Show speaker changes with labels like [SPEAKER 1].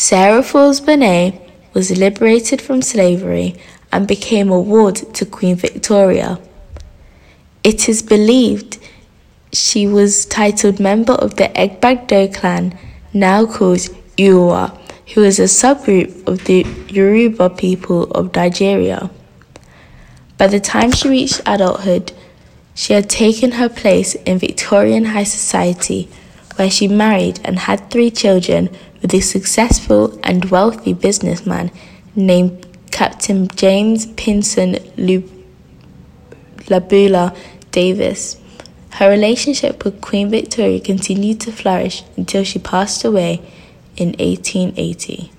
[SPEAKER 1] Sarah Forbes Bonetta was liberated from slavery and became a ward to Queen Victoria. It is believed she was titled member of the Egbado clan, now called Yewa, who is a subgroup of the Yoruba people of Nigeria. By the time she reached adulthood, she had taken her place in Victorian high society, where she married and had three children with a successful and wealthy businessman named Captain James Pinson Labulo Davis. Her relationship with Queen Victoria continued to flourish until she passed away in 1880.